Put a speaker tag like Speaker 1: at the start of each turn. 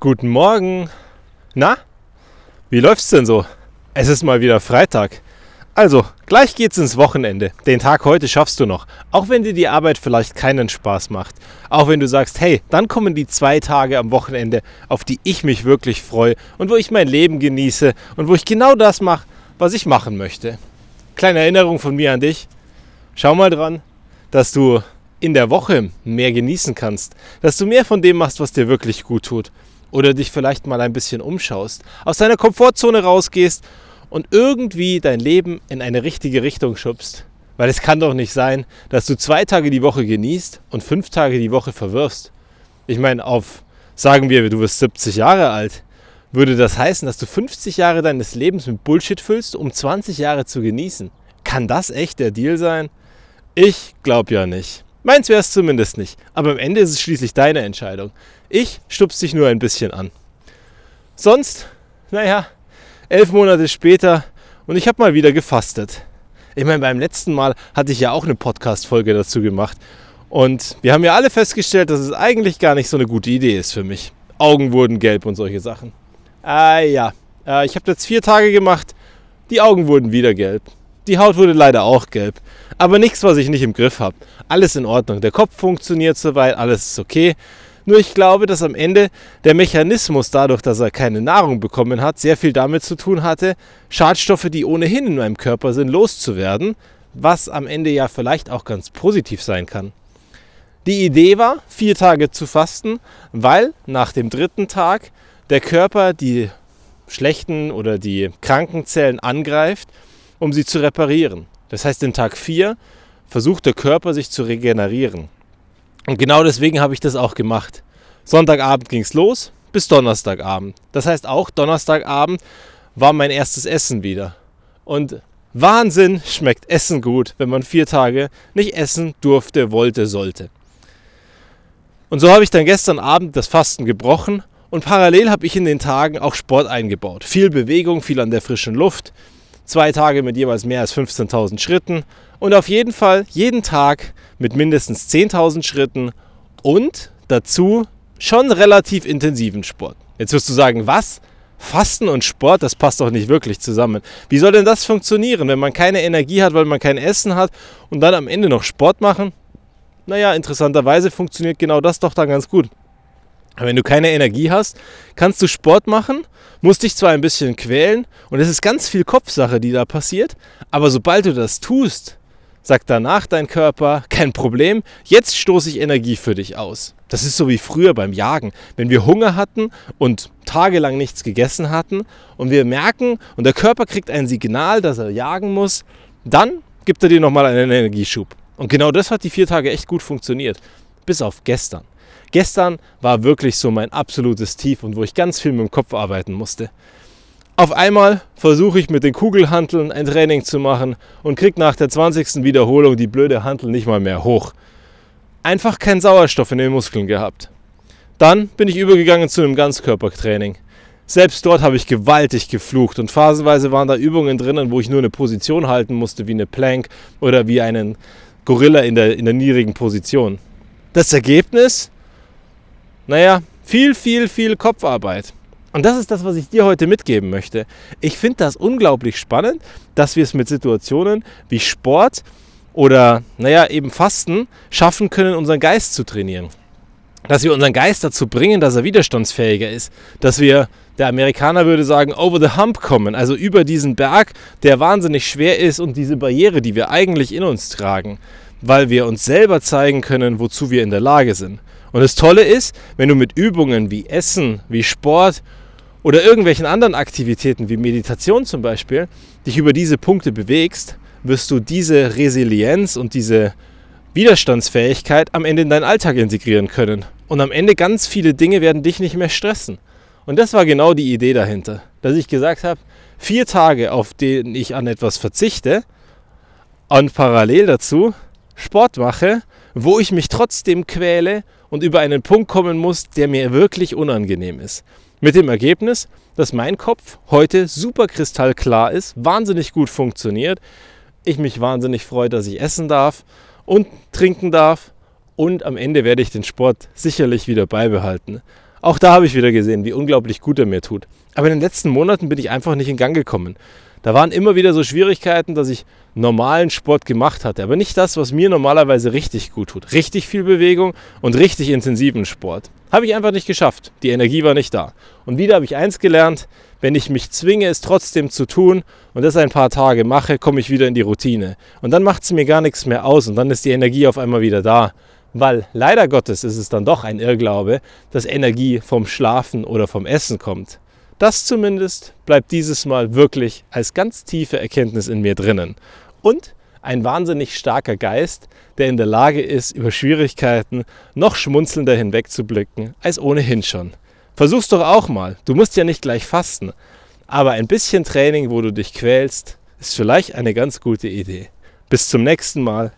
Speaker 1: Guten Morgen. Na, wie läuft's denn so? Es ist mal wieder Freitag. Also, gleich geht's ins Wochenende. Den Tag heute schaffst du noch. Auch wenn dir die Arbeit vielleicht keinen Spaß macht. Auch wenn du sagst, hey, dann kommen die zwei Tage am Wochenende, auf die ich mich wirklich freue und wo ich mein Leben genieße und wo ich genau das mache, was ich machen möchte. Kleine Erinnerung von mir an dich. Schau mal dran, dass du in der Woche mehr genießen kannst. Dass du mehr von dem machst, was dir wirklich gut tut oder dich vielleicht mal ein bisschen umschaust, aus deiner Komfortzone rausgehst und irgendwie dein Leben in eine richtige Richtung schubst. Weil es kann doch nicht sein, dass du zwei Tage die Woche genießt und fünf Tage die Woche verwirfst. Ich meine, auf, sagen wir, du wirst 70 Jahre alt, würde das heißen, dass du 50 Jahre deines Lebens mit Bullshit füllst, um 20 Jahre zu genießen. Kann das echt der Deal sein? Ich glaube ja nicht. Meins wäre es zumindest nicht. Aber am Ende ist es schließlich deine Entscheidung. Ich stupse dich nur ein bisschen an. Sonst, naja, elf Monate später und ich habe mal wieder gefastet. Ich meine, beim letzten Mal hatte ich ja auch eine Podcast-Folge dazu gemacht. Und wir haben ja alle festgestellt, dass es eigentlich gar nicht so eine gute Idee ist für mich. Augen wurden gelb und solche Sachen. Ah ja, äh, ich habe jetzt vier Tage gemacht. Die Augen wurden wieder gelb. Die Haut wurde leider auch gelb. Aber nichts, was ich nicht im Griff habe. Alles in Ordnung. Der Kopf funktioniert soweit, alles ist okay. Nur ich glaube, dass am Ende der Mechanismus dadurch, dass er keine Nahrung bekommen hat, sehr viel damit zu tun hatte, Schadstoffe, die ohnehin in meinem Körper sind, loszuwerden, was am Ende ja vielleicht auch ganz positiv sein kann. Die Idee war, vier Tage zu fasten, weil nach dem dritten Tag der Körper die schlechten oder die kranken Zellen angreift um sie zu reparieren. Das heißt, in Tag 4 versucht der Körper sich zu regenerieren. Und genau deswegen habe ich das auch gemacht. Sonntagabend ging es los bis Donnerstagabend. Das heißt, auch Donnerstagabend war mein erstes Essen wieder. Und Wahnsinn schmeckt Essen gut, wenn man vier Tage nicht essen durfte, wollte, sollte. Und so habe ich dann gestern Abend das Fasten gebrochen und parallel habe ich in den Tagen auch Sport eingebaut. Viel Bewegung, viel an der frischen Luft, zwei Tage mit jeweils mehr als 15.000 Schritten und auf jeden Fall jeden Tag mit mindestens 10.000 Schritten und dazu schon relativ intensiven Sport. Jetzt wirst du sagen, was? Fasten und Sport, das passt doch nicht wirklich zusammen. Wie soll denn das funktionieren, wenn man keine Energie hat, weil man kein Essen hat und dann am Ende noch Sport machen? Naja, interessanterweise funktioniert genau das doch dann ganz gut. Wenn du keine Energie hast, kannst du Sport machen, musst dich zwar ein bisschen quälen und es ist ganz viel Kopfsache, die da passiert, aber sobald du das tust, sagt danach dein Körper, kein Problem, jetzt stoße ich Energie für dich aus. Das ist so wie früher beim Jagen. Wenn wir Hunger hatten und tagelang nichts gegessen hatten und wir merken und der Körper kriegt ein Signal, dass er jagen muss, dann gibt er dir nochmal einen Energieschub. Und genau das hat die vier Tage echt gut funktioniert. Bis auf gestern. Gestern war wirklich so mein absolutes Tief und wo ich ganz viel mit dem Kopf arbeiten musste. Auf einmal versuche ich mit den Kugelhanteln ein Training zu machen und kriege nach der 20. Wiederholung die blöde Hantel nicht mal mehr hoch. Einfach keinen Sauerstoff in den Muskeln gehabt. Dann bin ich übergegangen zu einem Ganzkörpertraining. Selbst dort habe ich gewaltig geflucht und phasenweise waren da Übungen drinnen, wo ich nur eine Position halten musste, wie eine Plank oder wie einen Gorilla in der, in der niedrigen Position. Das Ergebnis? Naja, viel, viel, viel Kopfarbeit. Und das ist das, was ich dir heute mitgeben möchte. Ich finde das unglaublich spannend, dass wir es mit Situationen wie Sport oder, naja, eben Fasten schaffen können, unseren Geist zu trainieren. Dass wir unseren Geist dazu bringen, dass er widerstandsfähiger ist. Dass wir, der Amerikaner würde sagen, over the hump kommen. Also über diesen Berg, der wahnsinnig schwer ist und diese Barriere, die wir eigentlich in uns tragen. Weil wir uns selber zeigen können, wozu wir in der Lage sind. Und das Tolle ist, wenn du mit Übungen wie Essen, wie Sport oder irgendwelchen anderen Aktivitäten wie Meditation zum Beispiel dich über diese Punkte bewegst, wirst du diese Resilienz und diese Widerstandsfähigkeit am Ende in deinen Alltag integrieren können. Und am Ende ganz viele Dinge werden dich nicht mehr stressen. Und das war genau die Idee dahinter, dass ich gesagt habe, vier Tage, auf denen ich an etwas verzichte und parallel dazu Sport mache, wo ich mich trotzdem quäle und über einen Punkt kommen muss, der mir wirklich unangenehm ist. Mit dem Ergebnis, dass mein Kopf heute super kristallklar ist, wahnsinnig gut funktioniert, ich mich wahnsinnig freue, dass ich essen darf und trinken darf und am Ende werde ich den Sport sicherlich wieder beibehalten. Auch da habe ich wieder gesehen, wie unglaublich gut er mir tut. Aber in den letzten Monaten bin ich einfach nicht in Gang gekommen. Da waren immer wieder so Schwierigkeiten, dass ich normalen Sport gemacht hatte, aber nicht das, was mir normalerweise richtig gut tut. Richtig viel Bewegung und richtig intensiven Sport. Habe ich einfach nicht geschafft. Die Energie war nicht da. Und wieder habe ich eins gelernt, wenn ich mich zwinge, es trotzdem zu tun und das ein paar Tage mache, komme ich wieder in die Routine. Und dann macht es mir gar nichts mehr aus und dann ist die Energie auf einmal wieder da. Weil leider Gottes ist es dann doch ein Irrglaube, dass Energie vom Schlafen oder vom Essen kommt. Das zumindest bleibt dieses Mal wirklich als ganz tiefe Erkenntnis in mir drinnen. Und ein wahnsinnig starker Geist, der in der Lage ist, über Schwierigkeiten noch schmunzelnder hinwegzublicken als ohnehin schon. Versuch's doch auch mal. Du musst ja nicht gleich fasten. Aber ein bisschen Training, wo du dich quälst, ist vielleicht eine ganz gute Idee. Bis zum nächsten Mal.